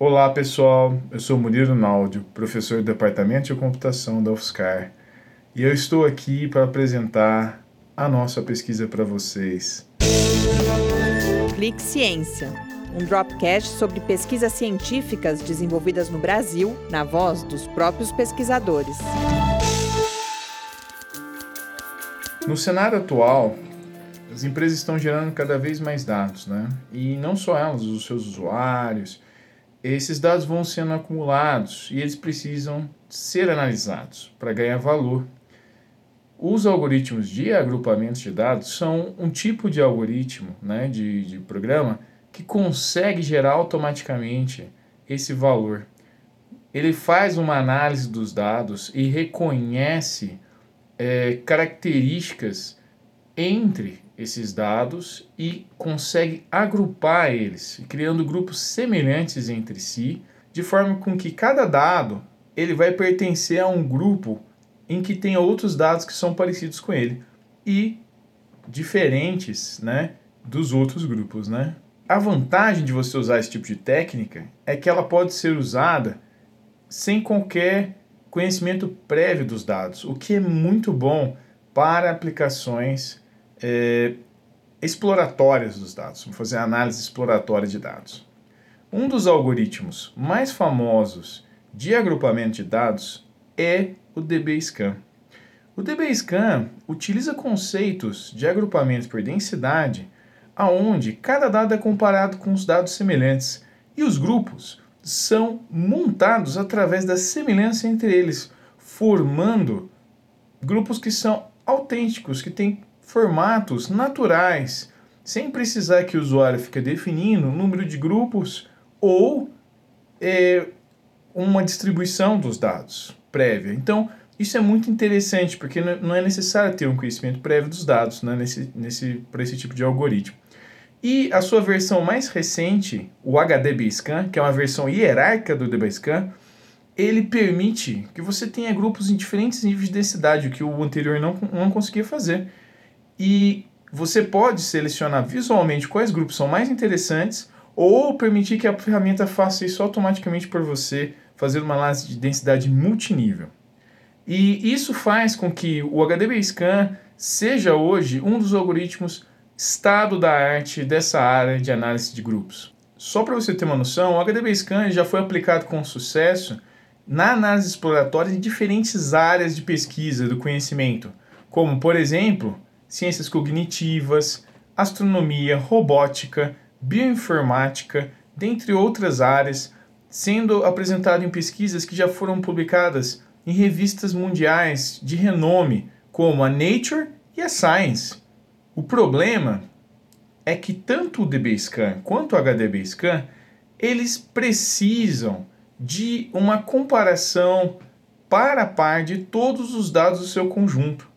Olá pessoal, eu sou Murilo Naldio, professor do Departamento de Computação da UFSCar, e eu estou aqui para apresentar a nossa pesquisa para vocês. Clique Ciência, um dropcast sobre pesquisas científicas desenvolvidas no Brasil, na voz dos próprios pesquisadores. No cenário atual, as empresas estão gerando cada vez mais dados, né? E não só elas, os seus usuários. Esses dados vão sendo acumulados e eles precisam ser analisados para ganhar valor. Os algoritmos de agrupamento de dados são um tipo de algoritmo, né, de, de programa, que consegue gerar automaticamente esse valor. Ele faz uma análise dos dados e reconhece é, características entre esses dados e consegue agrupar eles, criando grupos semelhantes entre si, de forma com que cada dado ele vai pertencer a um grupo em que tem outros dados que são parecidos com ele e diferentes, né, dos outros grupos, né? A vantagem de você usar esse tipo de técnica é que ela pode ser usada sem qualquer conhecimento prévio dos dados, o que é muito bom para aplicações é, exploratórias dos dados, vamos fazer análise exploratória de dados. Um dos algoritmos mais famosos de agrupamento de dados é o DBSCAN. O DBSCAN utiliza conceitos de agrupamento por densidade, aonde cada dado é comparado com os dados semelhantes e os grupos são montados através da semelhança entre eles, formando grupos que são autênticos, que têm formatos naturais, sem precisar que o usuário fique definindo o número de grupos ou é, uma distribuição dos dados prévia. Então, isso é muito interessante, porque não é necessário ter um conhecimento prévio dos dados né, nesse, nesse, para esse tipo de algoritmo. E a sua versão mais recente, o HDBScan, que é uma versão hierárquica do DBScan, ele permite que você tenha grupos em diferentes níveis de densidade, o que o anterior não, não conseguia fazer. E você pode selecionar visualmente quais grupos são mais interessantes ou permitir que a ferramenta faça isso automaticamente por você, fazendo uma análise de densidade multinível. E isso faz com que o HDB Scan seja hoje um dos algoritmos estado da arte dessa área de análise de grupos. Só para você ter uma noção, o HDB Scan já foi aplicado com sucesso na análise exploratória em diferentes áreas de pesquisa do conhecimento, como, por exemplo, ciências cognitivas, astronomia, robótica, bioinformática, dentre outras áreas, sendo apresentado em pesquisas que já foram publicadas em revistas mundiais de renome, como a Nature e a Science. O problema é que tanto o DBScan quanto o HDBScan, eles precisam de uma comparação para a par de todos os dados do seu conjunto.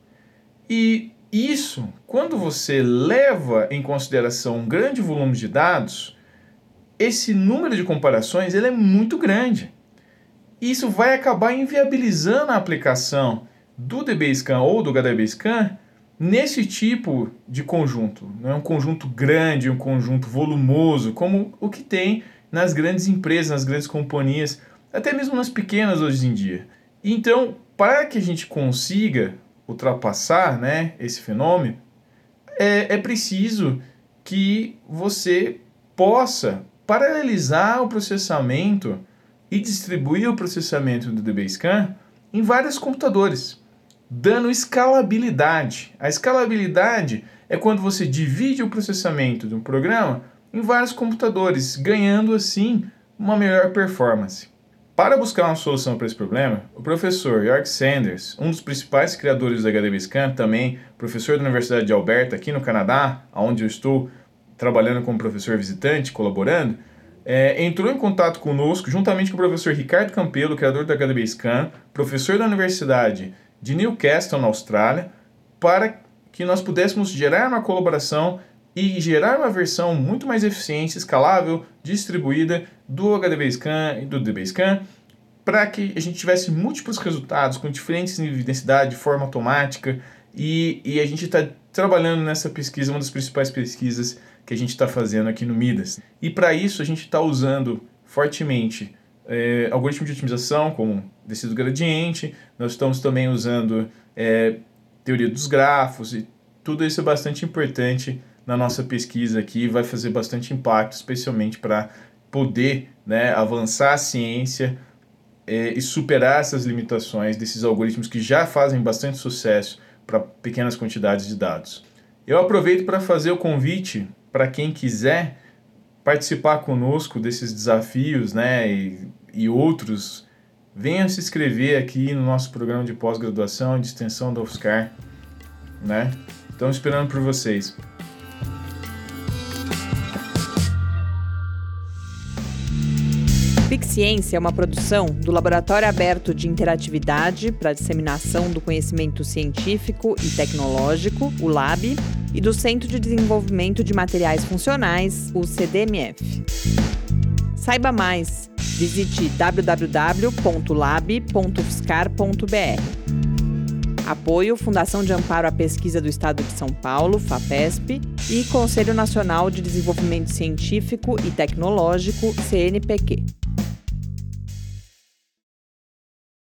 E isso, quando você leva em consideração um grande volume de dados, esse número de comparações ele é muito grande. Isso vai acabar inviabilizando a aplicação do DBScan ou do HDBScan nesse tipo de conjunto. Não é um conjunto grande, um conjunto volumoso, como o que tem nas grandes empresas, nas grandes companhias, até mesmo nas pequenas hoje em dia. Então, para que a gente consiga ultrapassar né, esse fenômeno, é, é preciso que você possa paralelizar o processamento e distribuir o processamento do DBScan em vários computadores, dando escalabilidade. A escalabilidade é quando você divide o processamento de um programa em vários computadores, ganhando assim uma melhor performance. Para buscar uma solução para esse problema, o professor York Sanders, um dos principais criadores do HDBScan, também professor da Universidade de Alberta, aqui no Canadá, onde eu estou trabalhando como professor visitante, colaborando, é, entrou em contato conosco, juntamente com o professor Ricardo Campelo, criador do HDBScan, professor da Universidade de Newcastle, na Austrália, para que nós pudéssemos gerar uma colaboração e gerar uma versão muito mais eficiente, escalável, distribuída do HDBaseCAN e do DBaseCAN para que a gente tivesse múltiplos resultados com diferentes níveis de densidade de forma automática e, e a gente está trabalhando nessa pesquisa, uma das principais pesquisas que a gente está fazendo aqui no Midas. E para isso a gente está usando fortemente é, algoritmo de otimização, como descido gradiente, nós estamos também usando é, teoria dos grafos, e tudo isso é bastante importante na nossa pesquisa aqui, vai fazer bastante impacto, especialmente para poder né, avançar a ciência é, e superar essas limitações desses algoritmos que já fazem bastante sucesso para pequenas quantidades de dados. Eu aproveito para fazer o convite para quem quiser participar conosco desses desafios né, e, e outros, venha se inscrever aqui no nosso programa de pós-graduação de extensão da UFSCar. Né? Estamos esperando por vocês. Ciência é uma produção do Laboratório Aberto de Interatividade para Disseminação do Conhecimento Científico e Tecnológico, o LAB, e do Centro de Desenvolvimento de Materiais Funcionais, o CDMF. Saiba mais, visite www.lab.fiscar.br. Apoio Fundação de Amparo à Pesquisa do Estado de São Paulo, FAPESP, e Conselho Nacional de Desenvolvimento Científico e Tecnológico, CNPq.